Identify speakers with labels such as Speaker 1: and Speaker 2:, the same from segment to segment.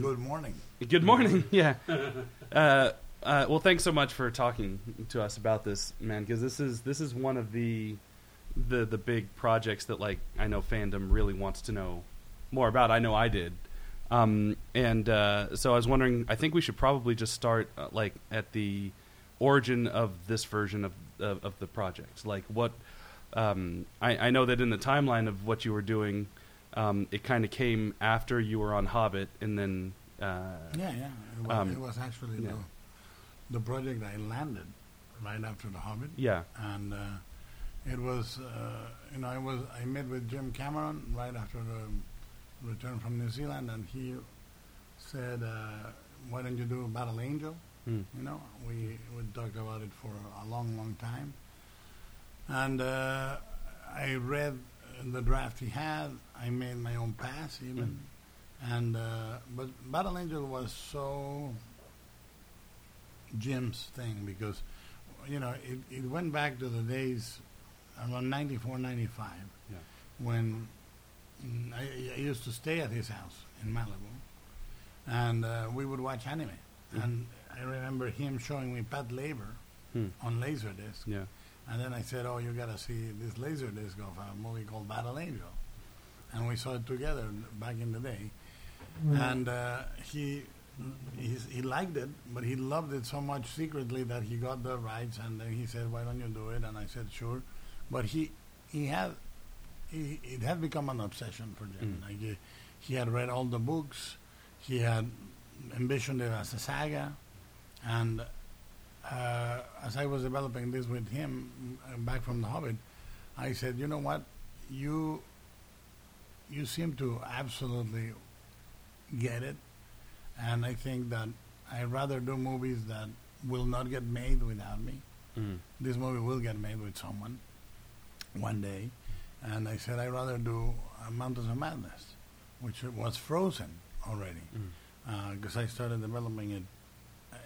Speaker 1: Good morning.
Speaker 2: Good morning. Yeah. Uh, uh, well, thanks so much for talking to us about this, man. Because this is this is one of the the the big projects that like I know fandom really wants to know more about. I know I did. Um, and uh, so I was wondering. I think we should probably just start uh, like at the origin of this version of of, of the project. Like what um, I, I know that in the timeline of what you were doing, um, it kind of came after you were on Hobbit, and then uh,
Speaker 1: Yeah, yeah. It was,
Speaker 2: Um,
Speaker 1: it was actually
Speaker 2: yeah.
Speaker 1: the, the project I landed right after The Hobbit.
Speaker 2: yeah,
Speaker 1: And uh, it was, uh, you know, I was I met with Jim Cameron right after the return from New Zealand, and he said, uh, "Why don't you do Battle Angel?"
Speaker 2: Mm.
Speaker 1: You know, we we talked about it for a long, long time, and uh, I read the draft he had. I made my own pass even, and uh, but Battle Angel was so Jim's thing because you know it, it went back to the days around 94, 95
Speaker 2: Yeah.
Speaker 1: when mm, I, I used to stay at his house in Malibu, and uh, we would watch anime.
Speaker 2: Mhm.
Speaker 1: And I remember him showing me Patlabor
Speaker 2: Hmm.
Speaker 1: on Laserdisc,
Speaker 2: yeah,
Speaker 1: and then I said, "Oh, you gotta see this laser disc of a movie called Battle Angel," and we saw it together back in the day. And uh, he he liked it, but he loved it so much secretly that he got the rights, and then he said, "Why don't you do it?" And I said, "Sure," but he he had he, it had become an obsession for him.
Speaker 2: Mm.
Speaker 1: Like he, he had read all the books, he had envisioned it as a saga, and uh, as I was developing this with him uh, back from The Hobbit, I said, "You know what? You you seem to absolutely get it, and I think that I'd rather do movies that will not get made without me.
Speaker 2: Mm.
Speaker 1: This movie will get made with someone one day." And I said, I'd rather do uh, Mountains of Madness, which was frozen already
Speaker 2: Mm.
Speaker 1: because I started developing it. Uh,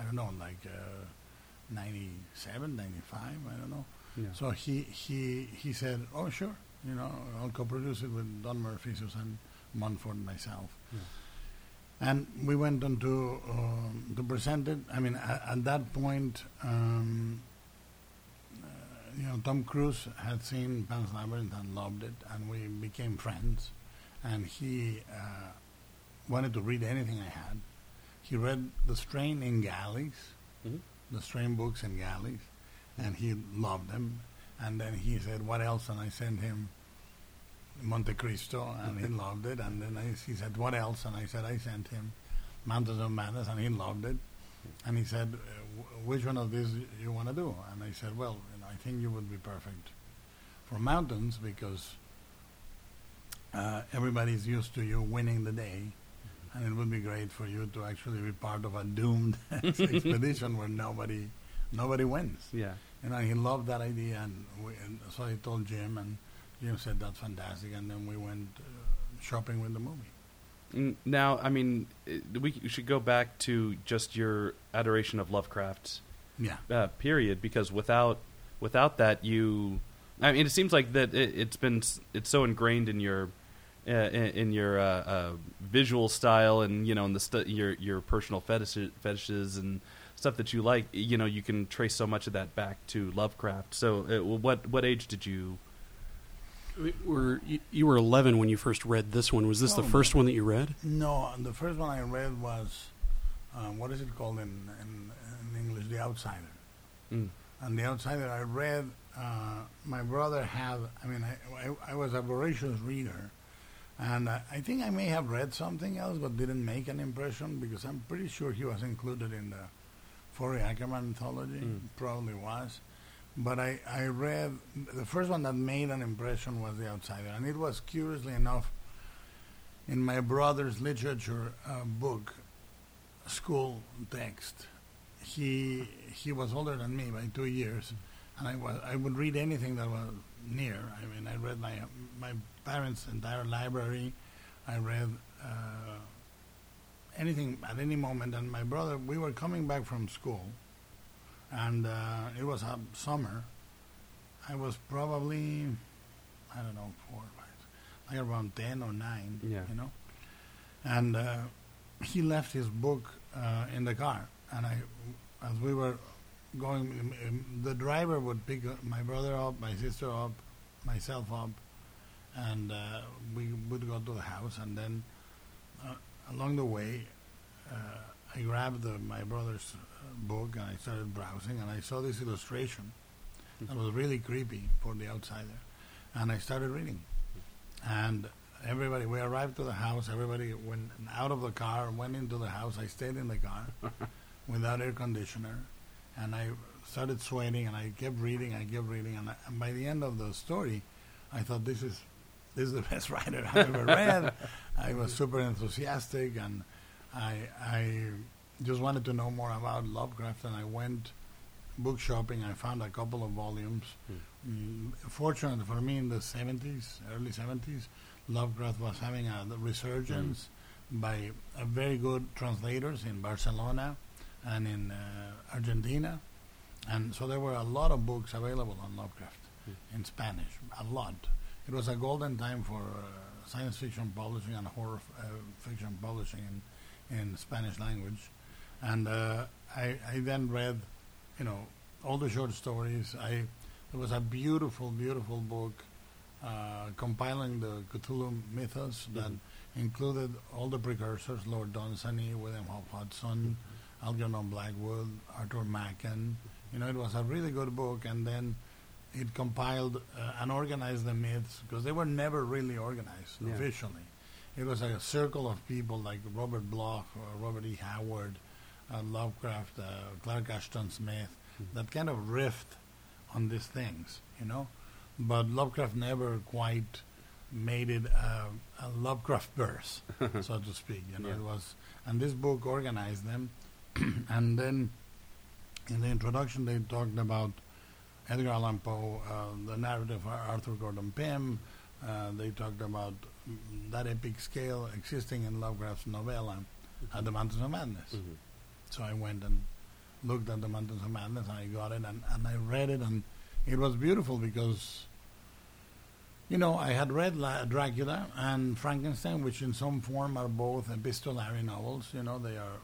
Speaker 1: I don't know, like uh, 97, 95, I don't know.
Speaker 2: yeah.
Speaker 1: So he he he said, "Oh, sure, you know, I'll co-produce it with Don Murphy, Susan Montford, and myself."
Speaker 2: Yeah.
Speaker 1: And we went on to um, to present it. I mean, at, at that point, um, uh, you know, Tom Cruise had seen Pan's Labyrinth and loved it, and we became friends. And he uh, wanted to read anything I had. He read The Strain in Galleys,
Speaker 2: Mhm.
Speaker 1: the Strain books in Galleys, and he loved them. And then he said, "What else?" And I sent him Monte Cristo, and he loved it. And then I, he said, "What else?" And I said, "I sent him Mountains of Madness," and he loved it. And he said, uh, "Which one of these you want to do?" And I said, "Well, you know, I think you would be perfect for mountains because uh, everybody's used to you winning the day." And it would be great for you to actually be part of a doomed expedition where nobody, nobody wins.
Speaker 2: yeah.
Speaker 1: You know, he loved that idea, and, we, and so I told Jim, and Jim said that's fantastic, and then we went uh, shopping with the movie.
Speaker 2: Now, I mean, i- we should go back to just your adoration of Lovecraft
Speaker 1: Yeah,
Speaker 2: uh, period, because without without that, you, I mean, it seems like that it, it's been it's so ingrained in your uh, in, in your uh, uh, visual style and you know in the stu- your your personal fetishes, fetishes and stuff that you like. You know, you can trace so much of that back to Lovecraft. So, uh, what what age did you?
Speaker 3: We- Were you, you were 11 when you first read this one? Was this the
Speaker 1: Oh,
Speaker 3: first one that you read?
Speaker 1: no, the first one I read was um, what is it called in, in in English? The Outsider.
Speaker 2: Mm,
Speaker 1: And The Outsider, I read. Uh, my brother had. I mean, I, I, I was a voracious reader, and I, I think I may have read something else, but didn't make an impression because I'm pretty sure he was included in the Forry Ackerman anthology.
Speaker 2: Mm.
Speaker 1: Probably was, but I I read the first one that made an impression was The Outsider, and it was curiously enough in my brother's literature uh, book school text he he was older than me by two years, and I was I would read anything that was near. I mean, I read my my parents' entire library. I read uh, anything at any moment. And my brother, we were coming back from school, and uh, it was a summer. I was probably I don't know four five. like around ten or nine.
Speaker 2: Yeah.
Speaker 1: You know, and uh, he left his book uh, in the car, and I, as we were going, um, the driver would pick uh, my brother up, my sister up, myself up, and uh, we would go to the house, and then uh, along the way, uh, I grabbed the, my brother's uh, book and I started browsing, and I saw this illustration. That was really creepy for the outsider, and I started reading, and everybody we arrived to the house everybody went out of the car went into the house. I stayed in the car without air conditioner and i started sweating and i kept reading i kept reading and, I, and by the end of the story i thought this is this is the best writer i've ever read. I was super enthusiastic and i i just wanted to know more about lovecraft and i went book shopping i found a couple of volumes. Mm, fortunately for me in the 70s early 70s Lovecraft was having a resurgence by uh, very good translators in Barcelona and in uh, Argentina, and so there were a lot of books available on Lovecraft in Spanish. A lot. It was a golden time for uh, science fiction publishing and horror f- uh, fiction publishing in, in Spanish language, and uh, I, I then read, you know, all the short stories. I there was a beautiful, beautiful book uh, compiling the Cthulhu mythos that included all the precursors: Lord Dunsany, William Hope Hodgson, Algernon Blackwood, Arthur Machen. You know, it was a really good book, and then it compiled uh, and organized the myths because they were never really organized
Speaker 2: Yeah.
Speaker 1: officially. It was like a circle of people like Robert Bloch or Robert E. Howard, uh, Lovecraft, uh, Clark Ashton Smith, that kind of riffed on these things, you know. But Lovecraft never quite made it a, a Lovecraft verse, so to speak. You know,
Speaker 2: Yeah.
Speaker 1: it was, and this book organized them, and then in the introduction they talked about Edgar Allan Poe, uh, the narrative of Arthur Gordon Pym. Uh, they talked about that epic scale existing in Lovecraft's novella, at the Mountains of Madness.
Speaker 2: Mhm.
Speaker 1: So I went and looked at the Mountains of Madness, and I got it, and, and I read it, and it was beautiful because, you know, I had read La- Dracula and Frankenstein, which in some form are both epistolary novels. You know, they are,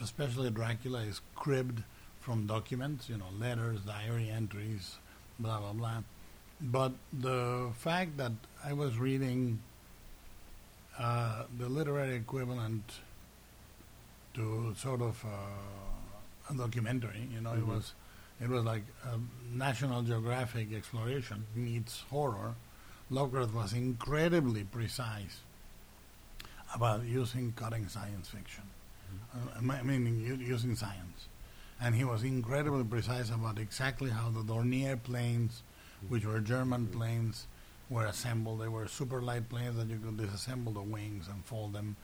Speaker 1: especially Dracula is cribbed from documents, you know, letters, diary entries, blah, blah, blah. But the fact that I was reading uh, the literary equivalent to sort of uh, a documentary. You know, it
Speaker 2: Mhm.
Speaker 1: was it was like a National Geographic exploration meets horror. Lovecraft was incredibly precise about using cutting science fiction. Uh, I mi- I mean, using science, and he was incredibly precise about exactly how the Dornier planes, which were German planes, were assembled. They were super light planes that you could disassemble the wings and fold them,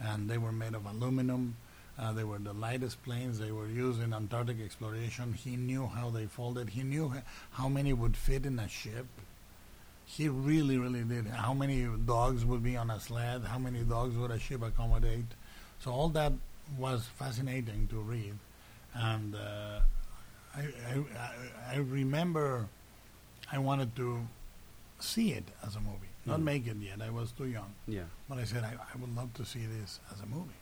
Speaker 1: and they were made of aluminum. Uh, they were the lightest planes. They were used in Antarctic exploration. He knew how they folded. He knew h- how many would fit in a ship. He really, really did. How many dogs would be on a sled? How many dogs would a ship accommodate? So all that was fascinating to read, and uh, I, I, I, remember I wanted to see it as a movie, not
Speaker 2: Mhm.
Speaker 1: make it yet. I was too young,
Speaker 2: Yeah.
Speaker 1: but I said I, I would love to see this as a movie.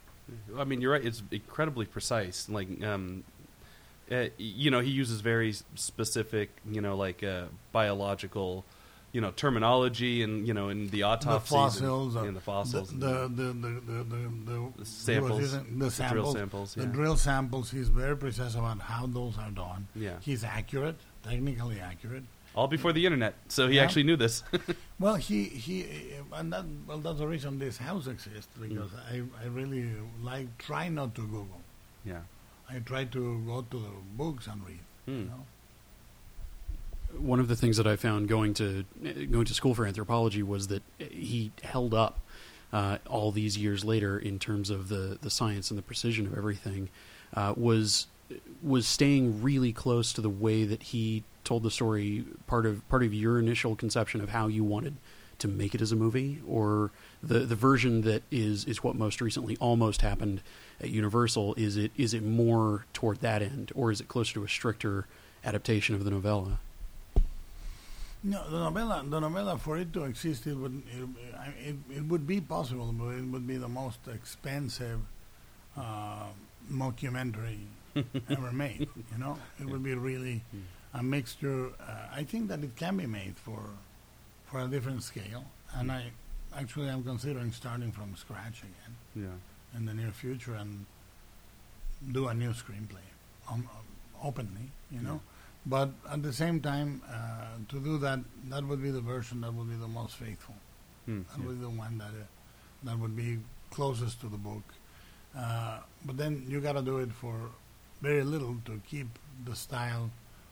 Speaker 2: I mean, you're right. It's incredibly precise. Like, um, uh, you know, he uses very specific, you know, like uh, biological, you know, terminology, and you know, in the autopsies,
Speaker 1: the fossils,
Speaker 2: and, and the fossils,
Speaker 1: the the the the, the, the,
Speaker 2: samples,
Speaker 1: the
Speaker 2: the drill
Speaker 1: samples,
Speaker 2: samples,
Speaker 1: the drill samples. He's very precise about how those are done.
Speaker 2: yeah,
Speaker 1: He's accurate, technically accurate.
Speaker 2: all before the internet. So he
Speaker 1: Yeah.
Speaker 2: actually knew this.
Speaker 1: Well, he he, and that well, that's the reason this house exists because
Speaker 2: Mm.
Speaker 1: I I really like try not to Google.
Speaker 2: yeah.
Speaker 1: I try to go to the books and read.
Speaker 2: Hmm.
Speaker 1: You know?
Speaker 3: One of the things that I found going to going to school for anthropology was that he held up uh, all these years later in terms of the, the science and the precision of everything uh, was was staying really close to the way that he told the story. Part of part of your initial conception of how you wanted to make it as a movie, or the the version that is is what most recently almost happened at Universal. Is it is it more toward that end, or is it closer to a stricter adaptation of the novella?
Speaker 1: No, the novella, the novella, for it to exist, it would it, it, it would be possible, but it would be the most expensive uh, mockumentary ever made. You know, it would be really a mixture. Uh, I think that it can be made for for a different scale, and I actually am considering starting from scratch again
Speaker 2: Yeah.
Speaker 1: in the near future and do a new screenplay um, openly, you know. But at the same time, uh, to do that, that would be the version that would be the most faithful.
Speaker 2: Hmm.
Speaker 1: That would be the one that uh, that would be closest to the book. Uh, but then you got to do it for very little to keep the style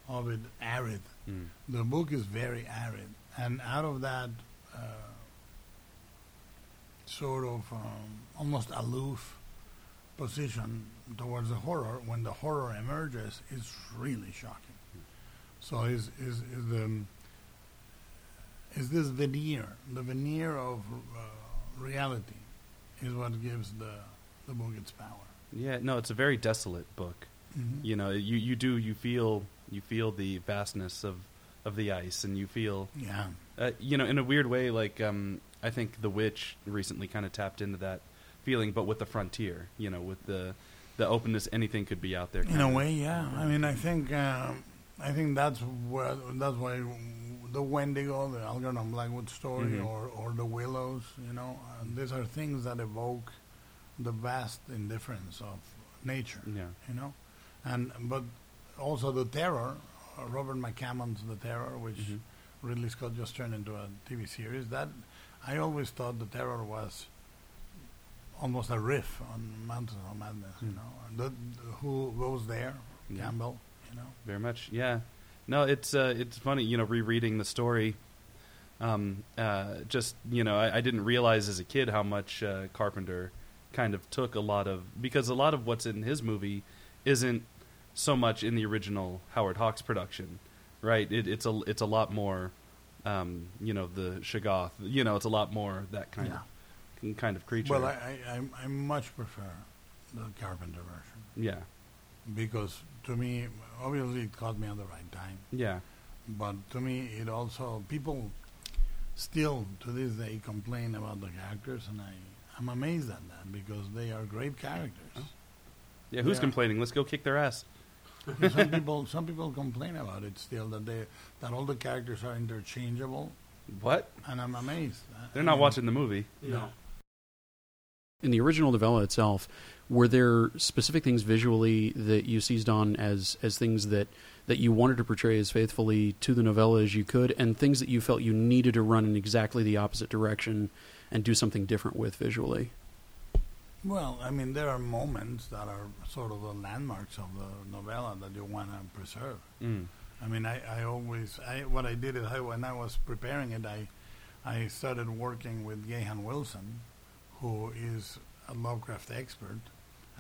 Speaker 1: of it arid.
Speaker 2: Hmm.
Speaker 1: The book is very arid, and out of that uh, sort of um, almost aloof position towards the horror, when the horror emerges, it's really shocking. So is is is the is this veneer, the veneer of uh, reality, is what gives the the book its power.
Speaker 2: Yeah. No, it's a very desolate book.
Speaker 1: Mhm.
Speaker 2: You know, you you do you feel you feel the vastness of of the ice, and you feel
Speaker 1: Yeah.
Speaker 2: uh, you know in a weird way like um, I think The Witch recently kind of tapped into that feeling, but with the frontier. You know, with the the openness, anything could be out there.
Speaker 1: In a way, yeah. I mean, I think um, I think that's where that's why the Wendigo, the Algernon Blackwood story,
Speaker 2: Mhm.
Speaker 1: or or the Willows. You know, these are things that evoke the vast indifference of nature.
Speaker 2: Yeah.
Speaker 1: You know, and but also the terror. Uh, Robert McCammon's The Terror, which
Speaker 2: Mhm.
Speaker 1: Ridley Scott just turned into a TV series. That I always thought The Terror was almost a riff on Mountains of Madness. You
Speaker 2: Mm.
Speaker 1: know, the, the- who goes there?
Speaker 2: Yeah.
Speaker 1: Campbell. You know.
Speaker 2: Very much, yeah. No, it's uh, it's funny, you know, rereading the story. Um, uh, just you know, I, I didn't realize as a kid how much uh, Carpenter kind of took a lot of because a lot of what's in his movie isn't so much in the original Howard Hawks production, right? It, it's a it's a lot more, um, you know, the Shoggoth. You know, it's a lot more that kind of kind of creature.
Speaker 1: Well, I, I, I, I much prefer the Carpenter version
Speaker 2: yeah,
Speaker 1: because to me, obviously, it caught me at the right time.
Speaker 2: yeah,
Speaker 1: But to me, it also people still to this day complain about the characters, and I I'm amazed at that because they are great characters.
Speaker 2: Oh. yeah. Who's
Speaker 1: Yeah.
Speaker 2: complaining? Let's go kick their ass.
Speaker 1: Some people some people complain about it still that they that all the characters are interchangeable,
Speaker 2: What?
Speaker 1: and I'm amazed.
Speaker 2: They're
Speaker 1: I
Speaker 2: not
Speaker 1: mean,
Speaker 2: watching the movie.
Speaker 1: No.
Speaker 3: In the original novella itself, were there specific things visually that you seized on as as things that that you wanted to portray as faithfully to the novella as you could, and things that you felt you needed to run in exactly the opposite direction and do something different with visually?
Speaker 1: Well, I mean, there are moments that are sort of the landmarks of the novella that you want to preserve.
Speaker 2: Mm.
Speaker 1: I mean, I, I always, I, what I did is, I, when I was preparing it, I, I started working with Gahan Wilson, who is a Lovecraft expert,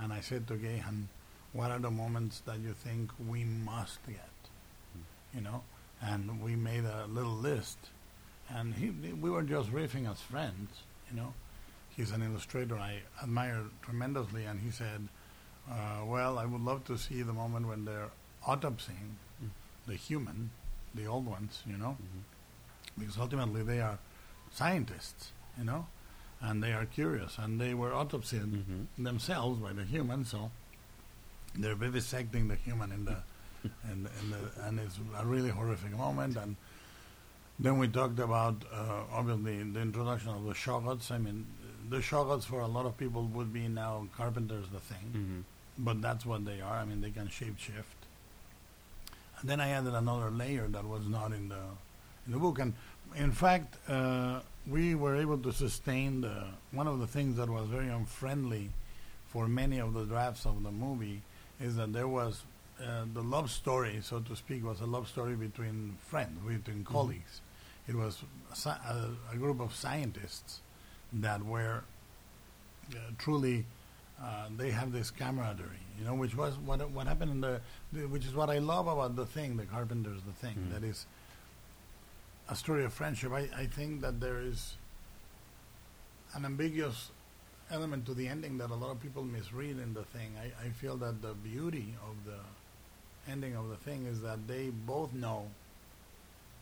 Speaker 1: and I said to Gahan, what are the moments that you think we must get? You know, and we made a little list, and he, we were just riffing as friends, you know. He's an illustrator I admire tremendously, and he said, uh, well, I would love to see the moment when they're autopsying
Speaker 2: Mm.
Speaker 1: the human, the old ones, you know,
Speaker 2: Mhm.
Speaker 1: because ultimately they are scientists, you know, and they are curious, and they were autopsying
Speaker 2: Mhm.
Speaker 1: themselves by the human, so they're vivisecting the human in the, in, the- in the, and it's a really horrific moment. And then we talked about uh, obviously the introduction of the shoggoths. I mean, the shoggoths for a lot of people would be now Carpenter's the thing
Speaker 2: Mhm.
Speaker 1: but that's what they are. I mean, they can shape shift. And then I added another layer that was not in the in the book, and in fact, uh, we were able to sustain the one of the things that was very unfriendly for many of the drafts of the movie is that there was uh, the love story, so to speak, was a love story between friends, between colleagues. It was a, a, a group of scientists that were uh, truly uh, they have this camaraderie, you know, which was what what happened in the, the which is what I love about the thing, the Carpenter's the thing,
Speaker 2: Mhm.
Speaker 1: that is a story of friendship. I, I think that there is an ambiguous element to the ending that a lot of people misread in the thing. I, I feel that the beauty of the ending of the thing is that they both know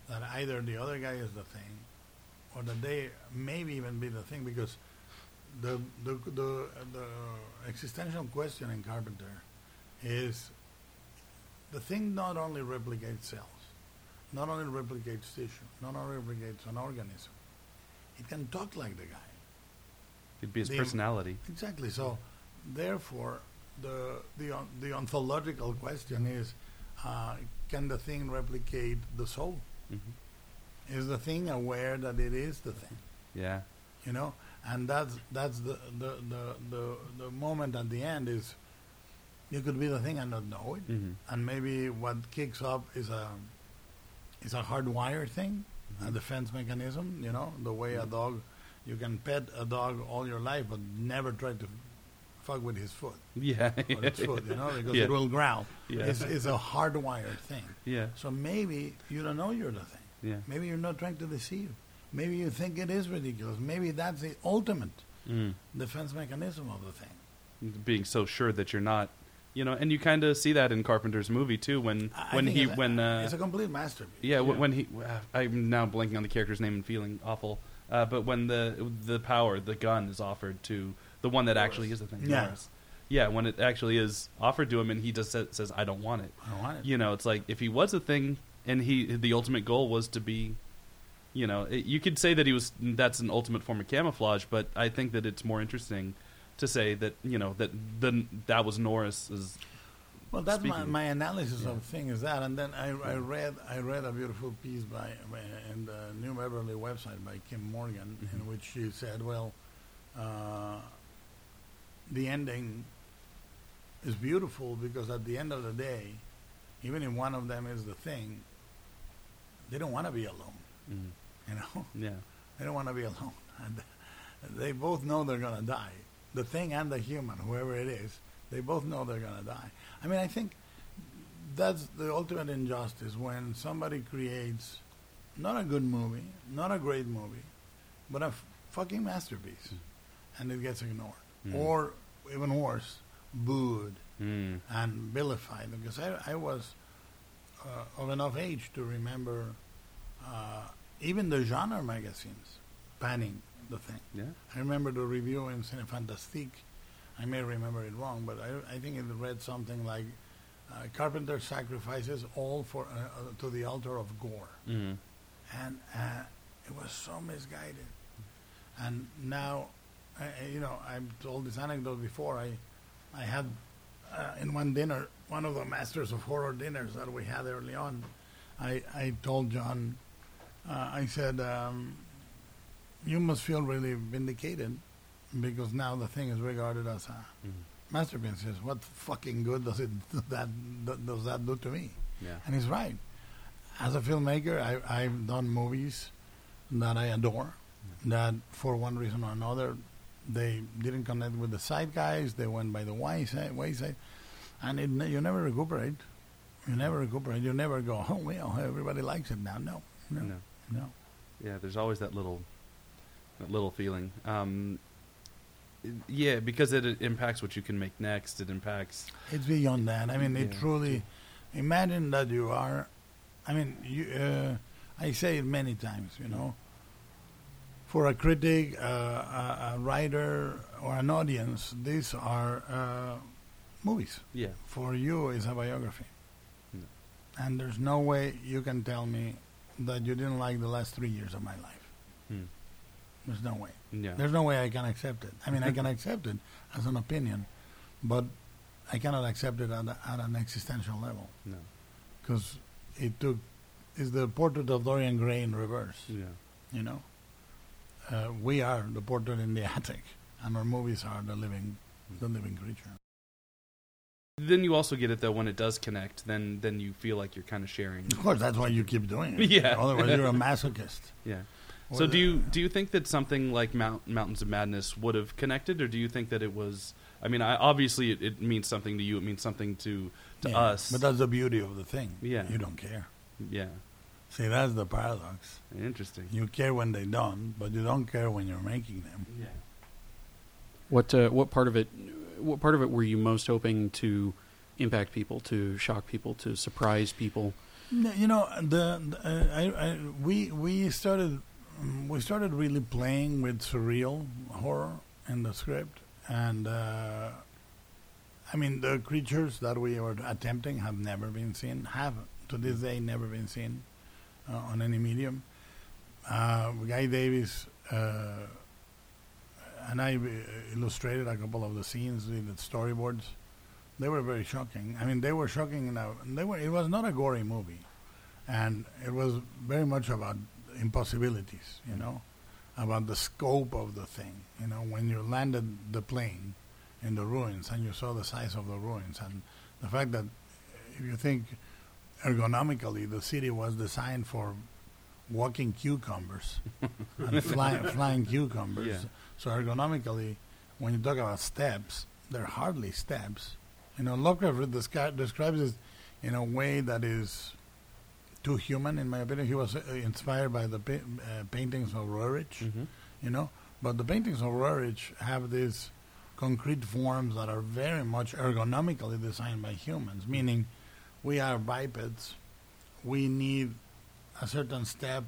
Speaker 1: that either the other guy is the thing, or that they maybe even be the thing because the the the, the existential question in Carpenter is the thing not only replicates cells, not only replicates tissue, not only replicates an organism, it can talk like the guy.
Speaker 2: It'd be his
Speaker 1: The-
Speaker 2: personality.
Speaker 1: Exactly. So, therefore, the the on- the ontological question is: uh, Can the thing replicate the soul?
Speaker 2: hmm
Speaker 1: Is the thing aware that it is the thing?
Speaker 2: Yeah.
Speaker 1: You know, and that's that's the the the the, the moment at the end is you could be the thing and not know it,
Speaker 2: hmm
Speaker 1: and maybe what kicks up is a is a hardwired thing, a defense mechanism. You know, the way a dog you can pet a dog all your life, but never try to fuck with his foot
Speaker 2: Yeah.
Speaker 1: or its foot. You know, because
Speaker 2: Yeah.
Speaker 1: it will growl.
Speaker 2: Yeah.
Speaker 1: It's, it's a hardwired thing.
Speaker 2: yeah.
Speaker 1: So maybe you don't know you're the thing.
Speaker 2: Yeah.
Speaker 1: Maybe you're not trying to deceive. Maybe you think it is ridiculous. Maybe that's the ultimate
Speaker 2: Mm.
Speaker 1: defense mechanism of the thing.
Speaker 2: Being so sure that you're not, you know, and you kind of see that in Carpenter's movie too. When
Speaker 1: I- I
Speaker 2: when
Speaker 1: think
Speaker 2: he
Speaker 1: it's a-
Speaker 2: when uh,
Speaker 1: it's a complete masterpiece.
Speaker 2: Yeah, wh- when he, uh, I'm now blanking on the character's name and feeling awful. Uh, but when the the power, the gun is offered to the one that actually is the thing,
Speaker 1: Yeah.
Speaker 2: Norris. Yeah, when it actually is offered to him, and he just sa- says, "I don't want it."
Speaker 1: I don't want it.
Speaker 2: You know, it's like if he was a thing, and he the ultimate goal was to be, you know, it, you could say that he was. That's an ultimate form of camouflage, but I think that it's more interesting to say that you know that the that was Norris's.
Speaker 1: Well, that's my,
Speaker 2: Speaking-
Speaker 1: my analysis
Speaker 2: Yeah.
Speaker 1: of thing is that, and then I, I read I read a beautiful piece by, by in the New Beverly website by Kim Morgan, in
Speaker 2: Mhm.
Speaker 1: which she said, well, uh, the ending is beautiful because at the end of the day, even if one of them is the thing, they don't want to be alone.
Speaker 2: Mm,
Speaker 1: You know,
Speaker 2: yeah,
Speaker 1: they don't want to be alone, and they both know they're going to die. The thing and the human, whoever it is, they both know they're going to die. I mean, I think that's the ultimate injustice when somebody creates not a good movie, not a great movie, but a f- fucking masterpiece, and it gets ignored,
Speaker 2: Mm.
Speaker 1: or even worse, booed
Speaker 2: mm,
Speaker 1: and vilified. Because I, I was uh, of enough age to remember uh, even the genre magazines panning the thing.
Speaker 2: yeah,
Speaker 1: I remember the review in Cinefantastique. I may remember it wrong, but I, I think it read something like uh, Carpenter sacrifices all for uh, uh, to the altar of gore,
Speaker 2: mm,
Speaker 1: and uh, it was so misguided. And now, I, I- you know, I've told this anecdote before. I I had uh, in one dinner, one of the masters of horror dinners that we had early on. I I told John, uh, I said, um, you must feel really vindicated because now the thing is regarded as a
Speaker 2: mm,
Speaker 1: masterpiece. Says, what fucking good does it that, that does that do to me?
Speaker 2: yeah,
Speaker 1: And he's right. As a filmmaker, I, I've done movies that I adore, that for one reason or another, they didn't connect with the zeitgeist. They went by the wayside, wayside and it, you never recuperate. You never recuperate. You never go, oh well, everybody likes it now. No, no,
Speaker 2: no.
Speaker 1: no.
Speaker 2: Yeah, there's always that little, little feeling. Um, yeah, because it, it impacts what you can make next. It impacts.
Speaker 1: It's beyond that. I mean, it
Speaker 2: Yeah.
Speaker 1: truly. Imagine that you are. I mean, you. Uh, I say it many times. You know. For a critic, uh, a, a writer, or an audience, these are uh, movies.
Speaker 2: Yeah,
Speaker 1: For you, it's a biography.
Speaker 2: No.
Speaker 1: And there's no way you can tell me that you didn't like the last three years of my life.
Speaker 2: Hmm.
Speaker 1: There's no way.
Speaker 2: yeah,
Speaker 1: There's no way I can accept it. I mean, I can accept it as an opinion, but I cannot accept it at, a, at an existential level
Speaker 2: no,
Speaker 1: because it took is the portrait of Dorian Gray in reverse.
Speaker 2: yeah,
Speaker 1: You know, uh, we are the portrait in the attic, and our movies are the living, the living creature.
Speaker 2: Then you also get it though when it does connect. Then then you feel like you're kind of sharing.
Speaker 1: Of course, that's why you keep doing it.
Speaker 2: Yeah.
Speaker 1: Otherwise, you're a masochist.
Speaker 2: Yeah.
Speaker 1: Or
Speaker 2: So do you do you think that something like Mount, Mountains of Madness would have connected, or do you think that it was? I mean, I, obviously it, it means something to you. It means something to to
Speaker 1: Yeah,
Speaker 2: us.
Speaker 1: But that's the beauty of the thing.
Speaker 2: Yeah.
Speaker 1: You don't care.
Speaker 2: yeah,
Speaker 1: See, that's the paradox.
Speaker 2: interesting.
Speaker 1: You care when they don't, but you don't care when you're making them.
Speaker 2: Yeah.
Speaker 3: What uh, what part of it? What part of it were you most hoping to impact people, to shock people, to surprise people?
Speaker 1: You know, the, the uh, I, I, we we started we started really playing with surreal horror in the script, and uh, I mean the creatures that we were attempting have never been seen, have to this day never been seen uh, on any medium. Uh, Guy Davis uh, and I uh, illustrated a couple of the scenes with the storyboards. They were very shocking. I mean, they were shocking. In a, they were. It was not a gory movie, and it was very much about impossibilities. You know, about the scope of the thing. You know, when you landed the plane in the ruins and you saw the size of the ruins, and the fact that if you think ergonomically, the city was designed for walking cucumbers and fly, flying cucumbers.
Speaker 2: Yeah.
Speaker 1: So ergonomically, when you talk about steps, they're hardly steps. You know, Lovecraft descri- describes it in a way that is too human, in my opinion. He was uh, inspired by the pa- uh, paintings of Roerich,
Speaker 2: Mm-hmm.
Speaker 1: you know, but the paintings of Roerich have these concrete forms that are very much ergonomically designed by humans, meaning we are bipeds. We need a certain step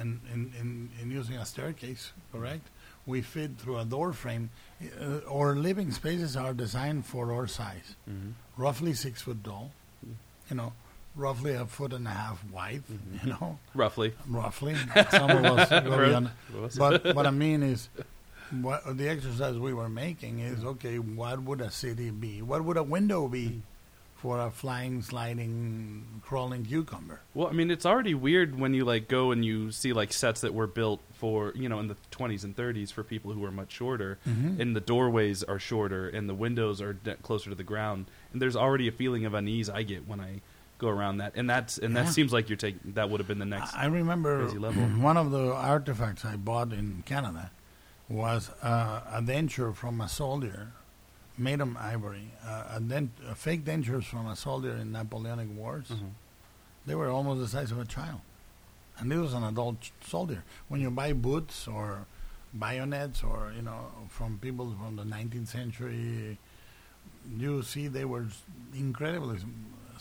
Speaker 1: in, in, in, in using a staircase, correct? We fit through a door frame. Uh, our living spaces are designed for our size,
Speaker 2: Mm-hmm.
Speaker 1: roughly six foot tall, you know, roughly a foot and a half wide, you know,
Speaker 2: Roughly.
Speaker 1: roughly. Some of us
Speaker 2: Right.
Speaker 1: But what I mean is, what the exercise we were making is okay. What would a city be? What would a window be for a flying, sliding, crawling cucumber?
Speaker 2: Well, I mean, it's already weird when you like go and you see like sets that were built for you know in the 20s and 30s for people who are much shorter,
Speaker 1: Mhm.
Speaker 2: and the doorways are shorter and the windows are de- closer to the ground, and there's already a feeling of unease I get when I go around that, and that's and
Speaker 1: Yeah.
Speaker 2: that seems like you're taking that would have been the next.
Speaker 1: I I remember
Speaker 2: crazy level.
Speaker 1: one of the artifacts I bought in Canada was uh, a denture from a soldier, made of ivory, uh, a, dent, a fake dentures from a soldier in Napoleonic Wars.
Speaker 2: Mhm.
Speaker 1: They were almost the size of a child. And this was an adult ch- soldier. When you buy boots or bayonets or, you know, from people from the 19th century, you see they were incredibly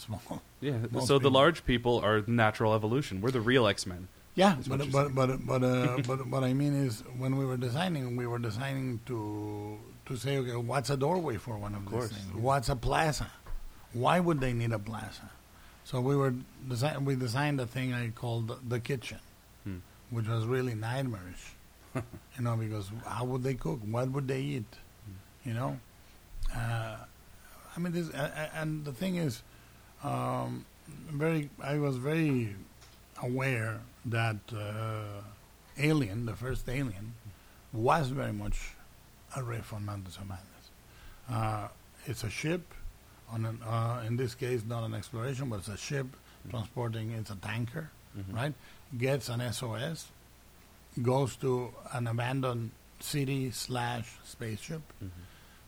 Speaker 1: small.
Speaker 2: Yeah,
Speaker 1: Most
Speaker 2: so the large people are natural evolution. We're the real X Men.
Speaker 1: Yeah, but but but but uh, but what I mean is when we were designing, we were designing to to say, okay, what's a doorway for one of,
Speaker 2: course,
Speaker 1: these things?
Speaker 2: yeah.
Speaker 1: What's a plaza? Why would they need a plaza? So we were design we designed a thing I called the, the kitchen,
Speaker 2: Hmm.
Speaker 1: which was really nightmarish. you know, because how would they cook? What would they eat?
Speaker 2: Hmm.
Speaker 1: You know, uh, I mean, this uh, and the thing is, um, very. I was very aware that uh, Alien, the first Alien, was very much a riff on Mountains of Madness. Uh, it's a ship, on an, uh, in this case, not an exploration, but it's a ship transporting. It's a tanker,
Speaker 2: Mhm.
Speaker 1: right? Gets an SOS, goes to an abandoned city slash spaceship,
Speaker 2: Mhm.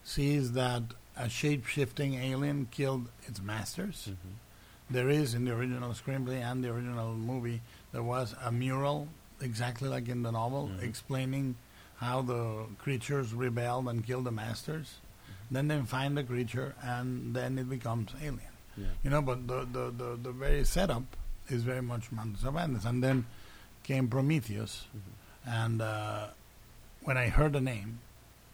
Speaker 1: sees that a shape-shifting alien killed its masters.
Speaker 2: Mhm.
Speaker 1: There is in the original screenplay and the original movie, there was a mural exactly like in the novel,
Speaker 2: Mhm.
Speaker 1: explaining how the creatures rebelled and killed the masters. Then they find the creature, and then it becomes alien.
Speaker 2: Yeah.
Speaker 1: You know, but the the, the, the very setup is very much Mountains of Madness. And then came Prometheus,
Speaker 2: Mhm.
Speaker 1: and uh, when I heard the name,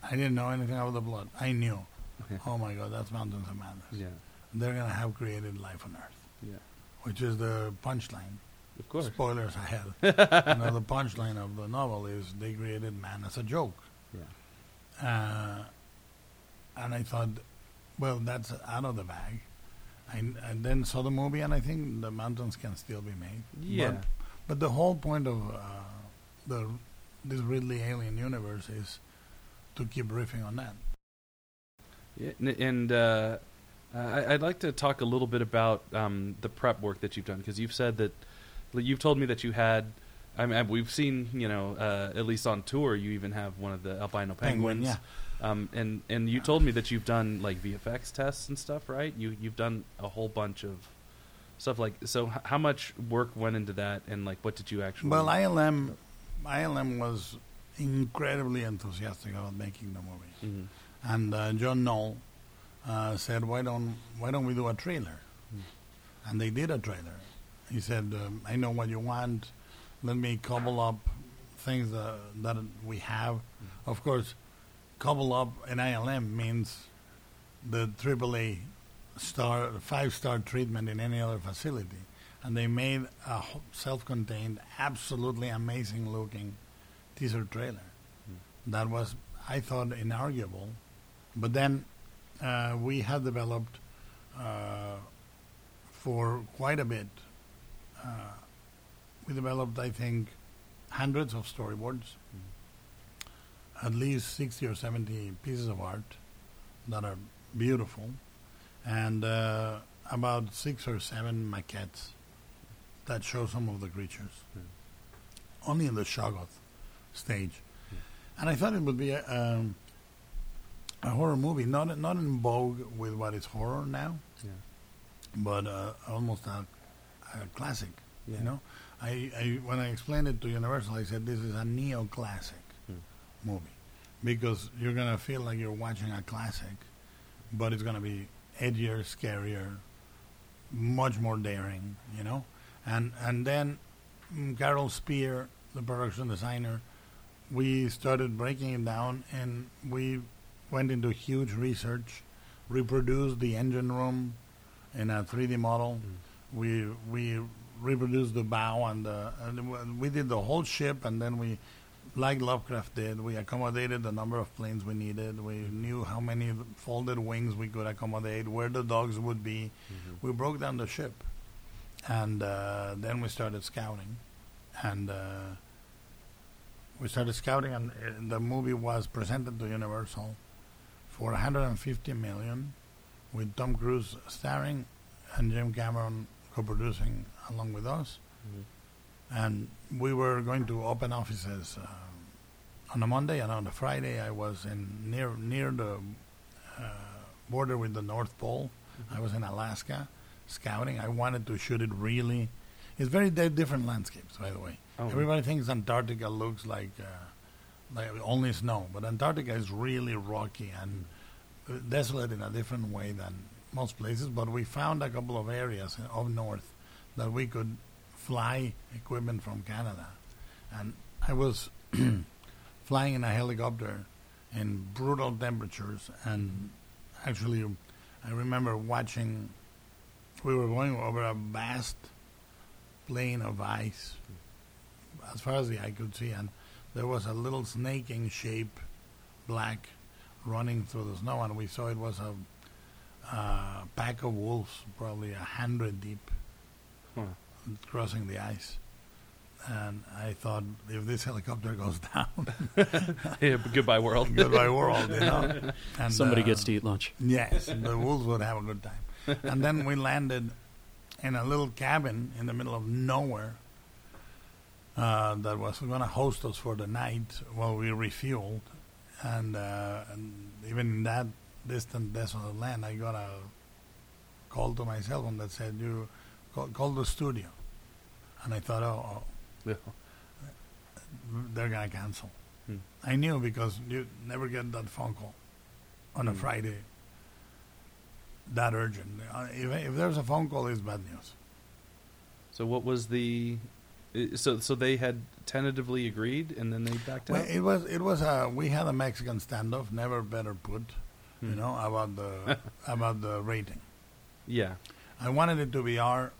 Speaker 1: I didn't know anything about the blood. I knew, oh my God, that's Mountains of Madness.
Speaker 2: Yeah.
Speaker 1: They're gonna have created life on Earth
Speaker 2: Yeah.
Speaker 1: which is the punchline.
Speaker 2: Of course.
Speaker 1: Spoilers ahead. you know, the punchline of the novel is they created man as a joke.
Speaker 2: Yeah.
Speaker 1: Uh, and I thought, well, that's out of the bag. I, and then saw the movie, and I think the mountains can still be made.
Speaker 2: Yeah.
Speaker 1: But, but the whole point of uh, the this Ridley Alien universe is to keep riffing on that.
Speaker 2: Yeah, and uh, I'd like to talk a little bit about um, the prep work that you've done because you've said that you've told me that you had. I mean, we've seen, you know, uh, at least on tour, you even have one of the albino
Speaker 1: Penguin,
Speaker 2: penguins. Um, and and you told me that you've done like VFX tests and stuff, right? You you've done a whole bunch of stuff like. So, h- how much work went into that, and like, what did you actually?
Speaker 1: Well, ILM, ILM was incredibly enthusiastic about making the movie.
Speaker 2: Mhm.
Speaker 1: And uh, John Knoll uh, said, "Why don't Why don't we do a trailer?" And they did a trailer, He said, um, "I know what you want. Let me cobble up things that that we have. Of course, cobble up an ILM means the AAA star, five star treatment in any other facility, and they made a self-contained, absolutely amazing looking teaser trailer. That was, I thought, inarguable. But then uh, we had developed uh, for quite a bit. Uh, we developed, I think, hundreds of storyboards, at least 60 or 70 pieces of art that are beautiful, and uh, about six or seven maquettes that show some of the creatures. Only in the Shoggoth stage. And I thought it would be um, a horror movie, not not in vogue with what is horror now,
Speaker 2: Yeah.
Speaker 1: but uh, almost a, a classic.
Speaker 2: Yeah.
Speaker 1: You know, I, I when I explained it to Universal, I said this is a neo-classic
Speaker 2: Hmm.
Speaker 1: movie because you're gonna feel like you're watching a classic, but it's gonna be edgier, scarier, much more daring. You know, and and then mm, Carol Spier, the production designer, we started breaking it down and we went into huge research, reproduced the engine room in a 3D model. We we reproduced the bow and the and we did the whole ship and then we like Lovecraft did, we accommodated the number of planes we needed. We knew how many folded wings we could accommodate, where the dogs would be. We broke down the ship, and uh, then we started scouting, and uh, we started scouting, and uh, the movie was presented to Universal for 150 million, with Tom Cruise starring and Jim Cameron co-producing along with us and we were going to open offices um, on a Monday and on a Friday. I was in near near the uh, border with the North Pole. I was in Alaska scouting. I wanted to shoot it really. It's very di- different landscapes, by the way.
Speaker 2: Oh.
Speaker 1: Everybody thinks Antarctica looks like uh, like only snow, but Antarctica is really rocky and uh, desolate in a different way than most places. But we found a couple of areas up north that we could fly equipment from Canada. And I was flying in a helicopter in brutal temperatures. And actually, I remember watching, we were going over a vast plain of ice as far as the eye could see. And there was a little snaking shape, black, running through the snow. And we saw it was a uh, pack of wolves, probably a hundred deep
Speaker 2: Huh.
Speaker 1: crossing the ice. And I thought, if this helicopter goes down,
Speaker 2: yeah, goodbye world.
Speaker 1: goodbye world, you know. And,
Speaker 3: Somebody
Speaker 1: uh,
Speaker 3: gets to eat lunch.
Speaker 1: Yes, the wolves would have a good time. And then we landed in a little cabin in the middle of nowhere uh, that was going to host us for the night while we refueled. And, uh, and even in that distant, desolate land, I got a call to my cell phone that said, "You call, call the studio." And I thought, "Oh,
Speaker 2: Yeah.
Speaker 1: oh they're going to cancel."
Speaker 2: Hmm.
Speaker 1: I knew because you never get that phone call on a
Speaker 2: Hmm.
Speaker 1: Friday that urgent. Uh, if, if there's a phone call, it's bad news.
Speaker 2: So what was the? So so they had tentatively agreed, and then they backed
Speaker 1: Well,
Speaker 2: out.
Speaker 1: it was it was a we had a Mexican standoff, never better put, you
Speaker 2: Hmm.
Speaker 1: know, about the about the rating.
Speaker 2: yeah.
Speaker 1: I wanted it to be R,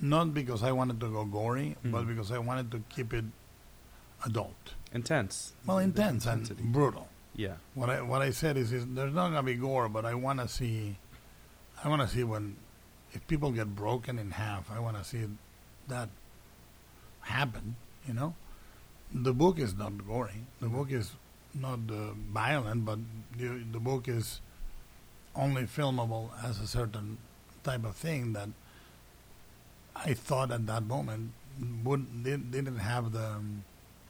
Speaker 1: not because I wanted to go gory, but
Speaker 2: Mhm.
Speaker 1: because I wanted to keep it adult.
Speaker 2: Intense.
Speaker 1: Well, intense and brutal.
Speaker 2: Yeah.
Speaker 1: What I what I said is, is there's not gonna be gore, but I want to see, I want to see when, if people get broken in half, I want to see that happen. You know, the book is not gory. The book is not uh, violent, but the the book is only filmable as a certain type of thing that I thought at that moment would did, didn't have the um,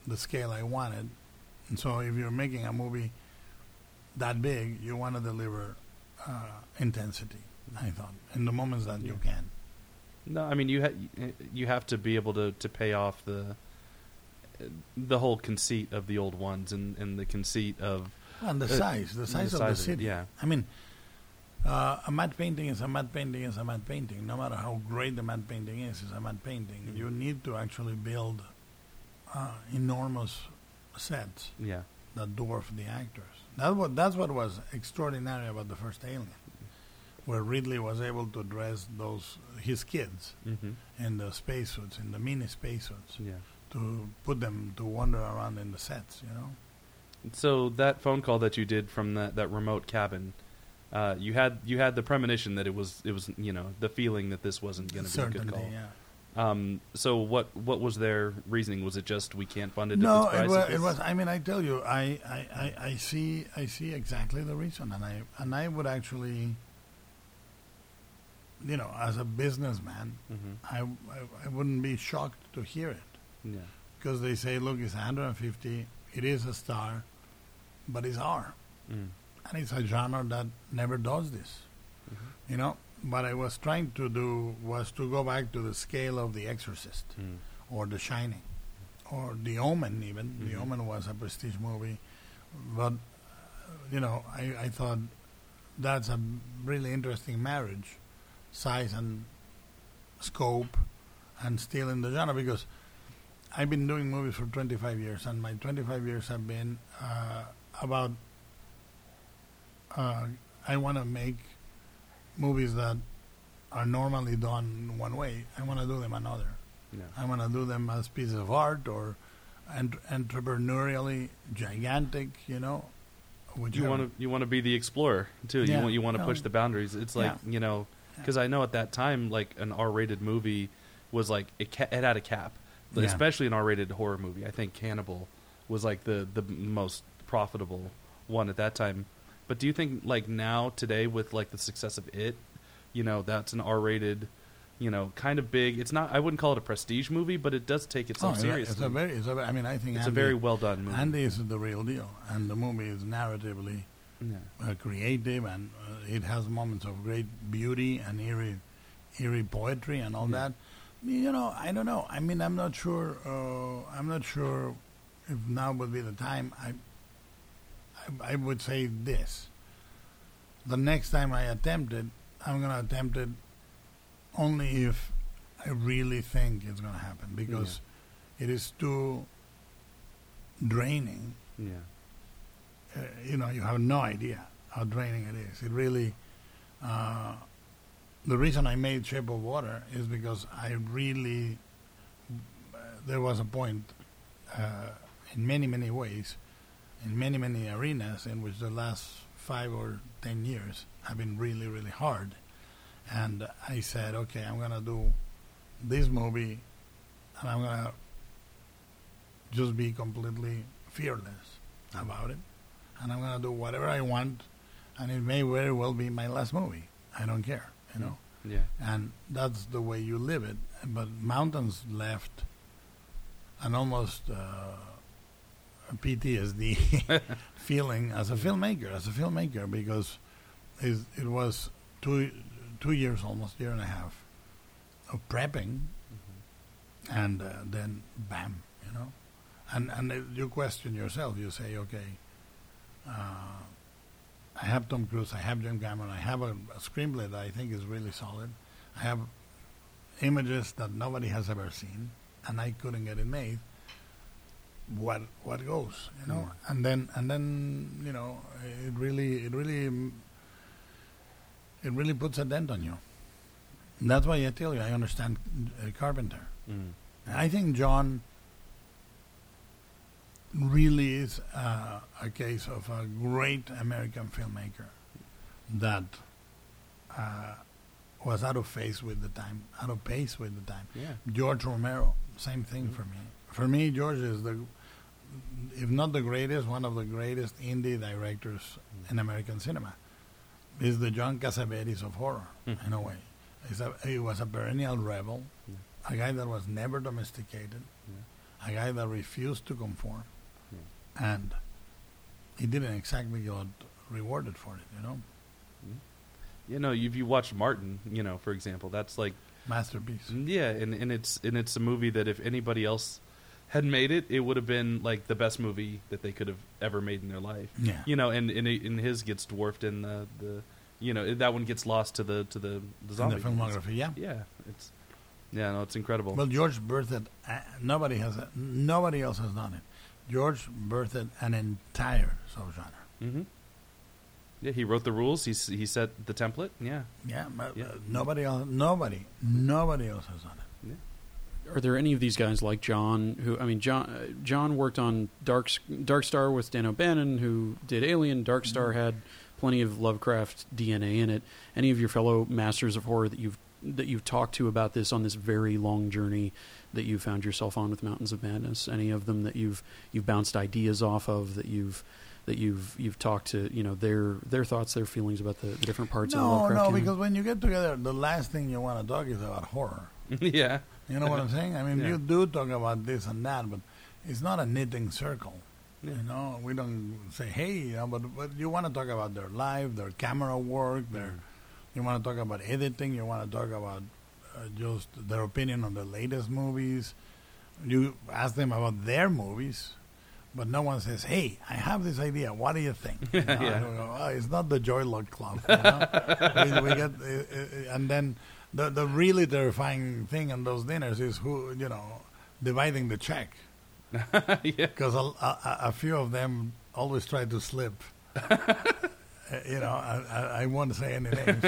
Speaker 1: the scale I wanted. And so, if you're making a movie that big, you want to deliver uh, intensity. I thought in the moments that you can.
Speaker 2: No, I mean you ha- you have to be able to, to pay off the the whole conceit of the old ones and, and the conceit of
Speaker 1: And the
Speaker 2: Uh,
Speaker 1: size, the size of the
Speaker 2: it,
Speaker 1: city.
Speaker 2: yeah.
Speaker 1: I mean, Uh, a matte painting is a matte painting is a matte painting. No matter how great the matte painting is, it's a matte painting.
Speaker 2: Mhm.
Speaker 1: You need to actually build uh, enormous sets
Speaker 2: Yeah.
Speaker 1: that dwarf the actors. That's what that's what was extraordinary about the first Alien, where Ridley was able to dress those his kids
Speaker 2: hmm
Speaker 1: in the spacesuits, in the mini spacesuits,
Speaker 2: Yeah.
Speaker 1: to put them to wander around in the sets. You know.
Speaker 2: So that phone call that you did from that, that remote cabin, uh, you had you had the premonition that it was it was you know the feeling that this wasn't going to be a good call.
Speaker 1: yeah.
Speaker 2: Um, so what what was their reasoning? Was it just we can't fund it?
Speaker 1: No,
Speaker 2: at this price
Speaker 1: it was, it was. I mean, I tell you, I, I, I, I see, I see exactly the reason, and I, and I would actually, you know, as a businessman,
Speaker 2: Mhm.
Speaker 1: I, I, I wouldn't be shocked to hear it
Speaker 2: Yeah.
Speaker 1: because they say, look, it's 150, it is a star, but it's R,
Speaker 2: Mm.
Speaker 1: and it's a genre that never does this,
Speaker 2: Mhm.
Speaker 1: you know. What I was trying to do was to go back to the scale of The Exorcist
Speaker 2: Mm.
Speaker 1: or The Shining, or The Omen. Even The
Speaker 2: Mhm.
Speaker 1: Omen was a prestige movie, but uh, you know, I, I thought that's a really interesting marriage, size and scope, and still in the genre because I've been doing movies for 25 years, and my 25 years have been uh, about. Uh, I want to make movies that are normally done one way. I want to do them another.
Speaker 2: Yeah.
Speaker 1: I want to do them as pieces of art or ent- entrepreneurially gigantic, you know.
Speaker 2: You want to you want to be the explorer too. You want you want to
Speaker 1: No.
Speaker 2: push the boundaries. It's like
Speaker 1: Yeah.
Speaker 2: you know because I know at that time like an R-rated movie was like it, ca- it had a cap,
Speaker 1: Yeah.
Speaker 2: especially an R-rated horror movie. I think Hannibal was like the the most profitable one at that time. But do you think like now today with like the success of it, you know, that's an R-rated, you know, kind of big. It's not. I wouldn't call it a prestige movie, but it does take
Speaker 1: Oh,
Speaker 2: itself
Speaker 1: yeah,
Speaker 2: seriously.
Speaker 1: It's a very, it's a, I mean, I think
Speaker 2: It's a very well done movie.
Speaker 1: Andy is the real deal, and the movie is narratively
Speaker 2: yeah.
Speaker 1: uh, creative, and uh, it has moments of great beauty and eerie, eerie poetry and all
Speaker 2: Yeah.
Speaker 1: that. You know, I don't know. I mean, I'm not sure. Uh, I'm not sure if now would be the time. I, I, I would say this. The next time I attempt it, I'm going to attempt it only if I really think it's going to happen because it is too draining
Speaker 2: Yeah.
Speaker 1: Uh, you know, you have no idea how draining it is. It really. Uh, the reason I made Shape of Water is because I really. There was a point, uh, in many many ways, in many many arenas in which the last five or ten years have been really really hard, and I said, okay, I'm gonna do this movie, and I'm gonna just be completely fearless about it and I'm gonna do whatever I want, and it may very well be my last movie. I don't care, you know.
Speaker 2: Yeah.
Speaker 1: And that's the way you live it. But Mountains left an almost uh, a PTSD feeling as a filmmaker, as a filmmaker, because it, was two two years, almost year and a half, of prepping, and uh, then bam, you know. And and you question yourself. You say, okay, uh, I have Tom Cruise, I have Jim Cameron, I have a, a screenplay that I think is really solid. I have images that nobody has ever seen, and I couldn't get it made. What what goes, you know? And then and then you know, it really it really mm, it really puts a dent on you. And that's why I tell you I understand uh, Carpenter.
Speaker 2: Mm.
Speaker 1: I think John really is uh, a case of a great American filmmaker that uh, was out of phase with the time, out of pace with the time.
Speaker 2: Yeah.
Speaker 1: George Romero, same thing
Speaker 2: Mhm.
Speaker 1: for me. For me, George is the, if not the greatest, one of the greatest indie directors in American cinema. He's the John Cassavetes of horror,
Speaker 2: Mhm.
Speaker 1: in a way. A, he was a perennial rebel,
Speaker 2: Yeah.
Speaker 1: a guy that was never domesticated, a guy that refused to conform, and he didn't exactly get rewarded for it, you know.
Speaker 2: You know, if you watch Martin, you know, for example, that's like
Speaker 1: Masterpiece.
Speaker 2: yeah, and, and it's and it's a movie that if anybody else had made it, it would have been like the best movie that they could have ever made in their life.
Speaker 1: Yeah.
Speaker 2: You know, and and, it, and his gets dwarfed in the the you know that one gets lost to the to the the
Speaker 1: in the filmography. Yeah.
Speaker 2: Yeah, it's yeah, no, it's incredible.
Speaker 1: Well, George birthed. Uh, nobody has. Nobody else has done it. George birthed an entire subgenre.
Speaker 2: hmm Yeah, he wrote the rules. He s- he set the template. Yeah,
Speaker 1: Yeah, but,
Speaker 2: Yeah.
Speaker 1: uh, nobody else. Nobody. Nobody else has done it.
Speaker 3: Are there any of these guys like John? Who I mean, John uh, John worked on Dark Dark Star with Dan O'Bannon, who did Alien. Dark Star had plenty of Lovecraft DNA in it. Any of your fellow masters of horror that you've that you've talked to about this on this very long journey that you found yourself on with Mountains of Madness? Any of them that you've you've bounced ideas off of that you've that you've you've talked to you know their their thoughts, their feelings about the, the different parts of the
Speaker 1: No,
Speaker 3: Lovecraft
Speaker 1: no,
Speaker 3: canon?
Speaker 1: because when you get together, the last thing you want to talk is about horror.
Speaker 2: yeah,
Speaker 1: You know what I'm saying? I mean,
Speaker 2: Yeah.
Speaker 1: you do talk about this and that, but it's not a knitting circle.
Speaker 2: Yeah.
Speaker 1: You know, we don't say, "Hey," you know, but but you want to talk about their life, their camera work, their. Mm. You want to talk about editing. You want to talk about just their opinion on the latest movies. You ask them about their movies, but no one says, "Hey, I have this idea. What do you think?" You know,
Speaker 2: Yeah.
Speaker 1: go, oh, it's not the Joy Luck Club. You know? we, we get, uh, uh, and then the the really terrifying thing in those dinners is who you know dividing the check
Speaker 2: yeah.
Speaker 1: because a, a, a few of them always try to slip. Uh, you know, I, I, I won't say any names,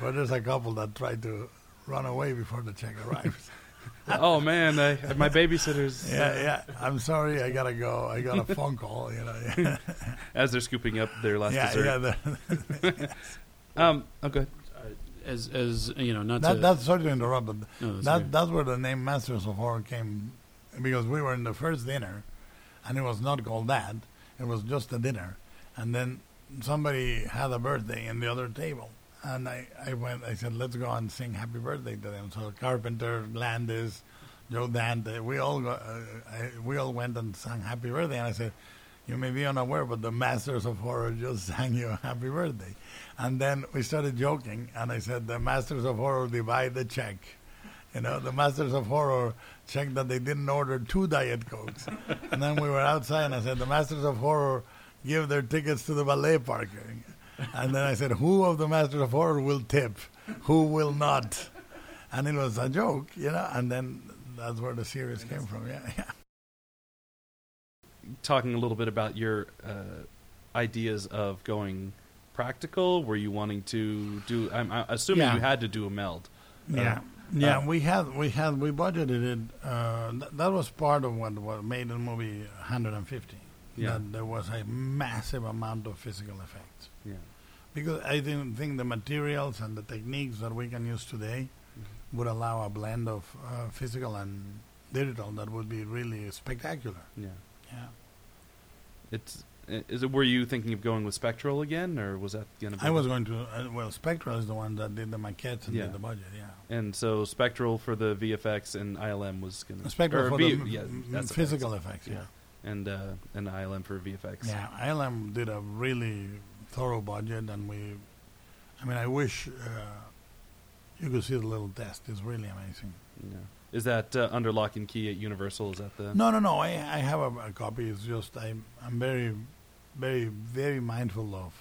Speaker 1: but there's a couple that try to run away before the check arrives.
Speaker 2: oh man, I, my babysitter's
Speaker 1: yeah, yeah. I'm sorry, I gotta go. I got a phone call. You know.
Speaker 2: As they're scooping up their last
Speaker 1: yeah.
Speaker 2: dessert.
Speaker 1: yeah the,
Speaker 2: Um, oh, good.
Speaker 3: as as you know, not
Speaker 1: that,
Speaker 3: to
Speaker 1: that's sorry to interrupt, but
Speaker 3: no, that's
Speaker 1: that
Speaker 3: okay.
Speaker 1: that's where the name Masters of Horror came, because we were in the first dinner, and it was not called that. It was just a dinner, and then somebody had a birthday in the other table, and I I went. I said, let's go and sing Happy Birthday to them. So Carpenter, Landis, Joe Dante, we all uh, I, we all went and sang Happy Birthday, and I said. You may be unaware, but the Masters of Horror just sang you happy birthday. And then we started joking, and I said, The Masters of Horror divide the check. You know, the Masters of Horror checked that they didn't order two Diet Cokes. and then we were outside, and I said, The Masters of Horror give their tickets to the ballet park. And then I said, Who of the Masters of Horror will tip? Who will not? And it was a joke, you know, and then that's where the series came from. Yeah, yeah.
Speaker 2: Talking a little bit about your uh, ideas of going practical. Were you wanting to do? I'm, I'm assuming
Speaker 1: Yeah.
Speaker 2: you had to do a meld.
Speaker 1: Yeah,
Speaker 2: Uh,
Speaker 1: yeah.
Speaker 2: uh,
Speaker 1: we had we had we budgeted it. Uh, th- that was part of what what made the movie 150.
Speaker 2: Yeah.
Speaker 1: That there was a massive amount of physical effects
Speaker 2: Yeah.
Speaker 1: because I didn't think the materials and the techniques that we can use today would allow a blend of uh, physical and digital that would be really spectacular.
Speaker 2: Yeah.
Speaker 1: Yeah.
Speaker 2: It's. Is it? Were you thinking of going with spectral again, or was that going to?
Speaker 1: I was going to uh, well, Spectral is the one that did the maquettes and
Speaker 2: Yeah.
Speaker 1: did the budget. Yeah.
Speaker 2: And so spectral for the VFX and ILM was going to.
Speaker 1: Spectral for the
Speaker 2: yeah,
Speaker 1: m- physical effects.
Speaker 2: Yeah.
Speaker 1: yeah.
Speaker 2: and uh, and ILM for VFX.
Speaker 1: Yeah, ILM did a really thorough budget, and we, I mean, I wish uh, you could see the little desk. It's really amazing.
Speaker 2: Yeah. Is that uh, under lock and key at Universal? Is that the?
Speaker 1: No, no, no. I, I have a, a copy. It's just I'm, I'm very, very, very mindful of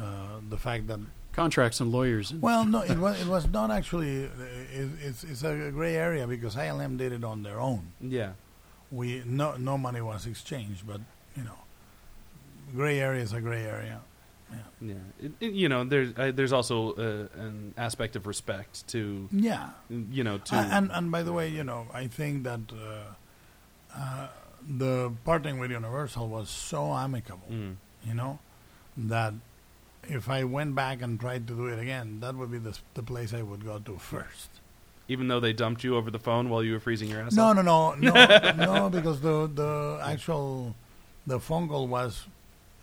Speaker 1: uh, the fact that.
Speaker 3: contracts and lawyers. And,
Speaker 1: Well, no, it was it was not actually. uh, It, it's it's a gray area because ILM did it on their own.
Speaker 2: Yeah.
Speaker 1: We no no money was exchanged, but you know, gray area is a gray area.
Speaker 2: Yeah. It, it- you know, there's uh, there's also uh, an aspect of respect to
Speaker 1: Yeah.
Speaker 2: you know to
Speaker 1: Uh, and and by the way, you know, I think that uh, uh, the parting with Universal was so amicable,
Speaker 2: Mm.
Speaker 1: you know, that if I went back and tried to do it again, that would be the the place I would go to first.
Speaker 2: even though they dumped you over the phone while you were freezing your ass
Speaker 1: No,
Speaker 2: off.
Speaker 1: no, no, no, no, because the the actual the phone call was,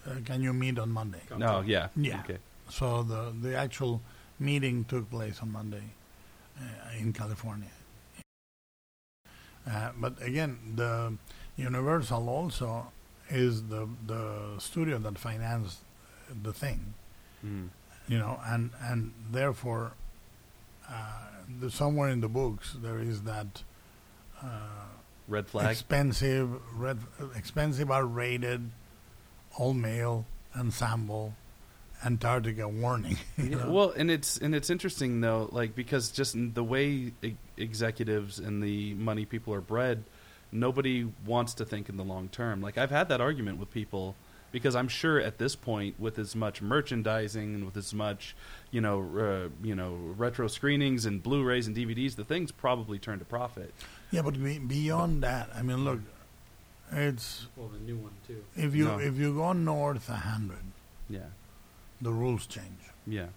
Speaker 1: uh, can you meet on Monday?
Speaker 2: No, yeah.
Speaker 1: Yeah.
Speaker 2: Okay.
Speaker 1: So the the actual meeting took place on Monday uh, in California. Uh, but again, the Universal also is the the studio that financed the thing,
Speaker 2: Mm.
Speaker 1: you know, and and therefore, uh, the, somewhere in the books there is that. Uh,
Speaker 2: Red flag.
Speaker 1: expensive, red, expensive, R-rated, all male ensemble Antarctica warning. you
Speaker 2: Yeah,
Speaker 1: know?
Speaker 2: well, and it's and it's interesting though, like because just the way e- executives and the money people are bred, nobody wants to think in the long term. Like I've had that argument with people because I'm sure at this point, with as much merchandising and with as much, you know, uh, you know, retro screenings and Blu-rays and DVDs, the thing's probably turned a profit.
Speaker 1: yeah, but beyond that, I mean, look, it's
Speaker 3: Well, the new one too.
Speaker 1: if you
Speaker 2: No.
Speaker 1: if you go north a hundred,
Speaker 2: Yeah,
Speaker 1: the rules change.
Speaker 2: yeah,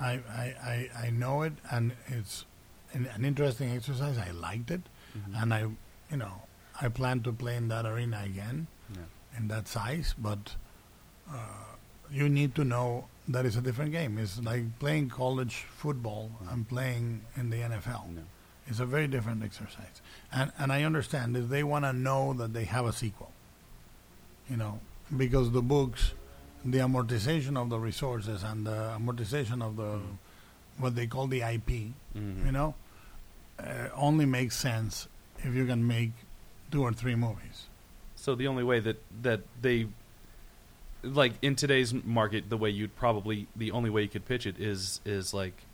Speaker 1: I, I, I, I know it, and it's an, an interesting exercise. I liked it,
Speaker 2: Mhm.
Speaker 1: and I, you know, I plan to play in that arena again
Speaker 2: yeah,
Speaker 1: in that size. But uh, you need to know that it's a different game. It's like playing college football and playing in the NFL.
Speaker 2: no.
Speaker 1: It's a very different exercise, and and I understand if they want to know that they have a sequel, you know, because the books, the amortization of the resources and the amortization of the what they call the IP,
Speaker 2: Mhm.
Speaker 1: you know, uh, only makes sense if you can make two or three movies.
Speaker 2: So the only way that that they like in today's market, the way you'd probably the only way you could pitch it is is like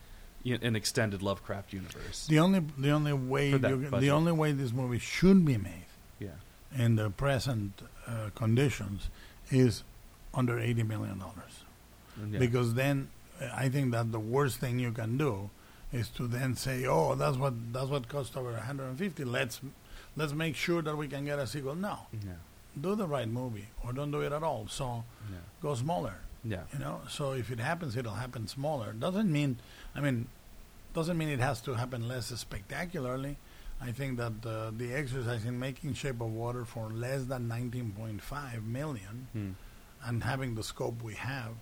Speaker 2: an extended Lovecraft universe.
Speaker 1: The only the only way
Speaker 2: For that
Speaker 1: you, can- the only way this movie should be made
Speaker 2: yeah,
Speaker 1: in the present uh, conditions is under eighty million dollars.
Speaker 2: Yeah.
Speaker 1: because then I think that the worst thing you can do is to then say, "Oh, that's what that's what cost over 150. Let's let's make sure that we can get a sequel." No,
Speaker 2: yeah,
Speaker 1: do the right movie or don't do it at all. So
Speaker 2: yeah,
Speaker 1: go smaller.
Speaker 2: yeah,
Speaker 1: You know. So if it happens, it'll happen smaller. Doesn't mean, I mean, doesn't mean it has to happen less spectacularly. I think that uh, the exercise in making Shape of Water for less than 19.5 million
Speaker 2: Hmm.
Speaker 1: and having the scope we have,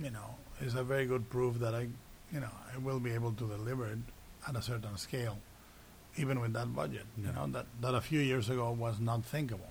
Speaker 1: you know, is a very good proof that I, you know, I will be able to deliver it at a certain scale, even with that budget.
Speaker 2: Yeah.
Speaker 1: You know, that that a few years ago was not thinkable.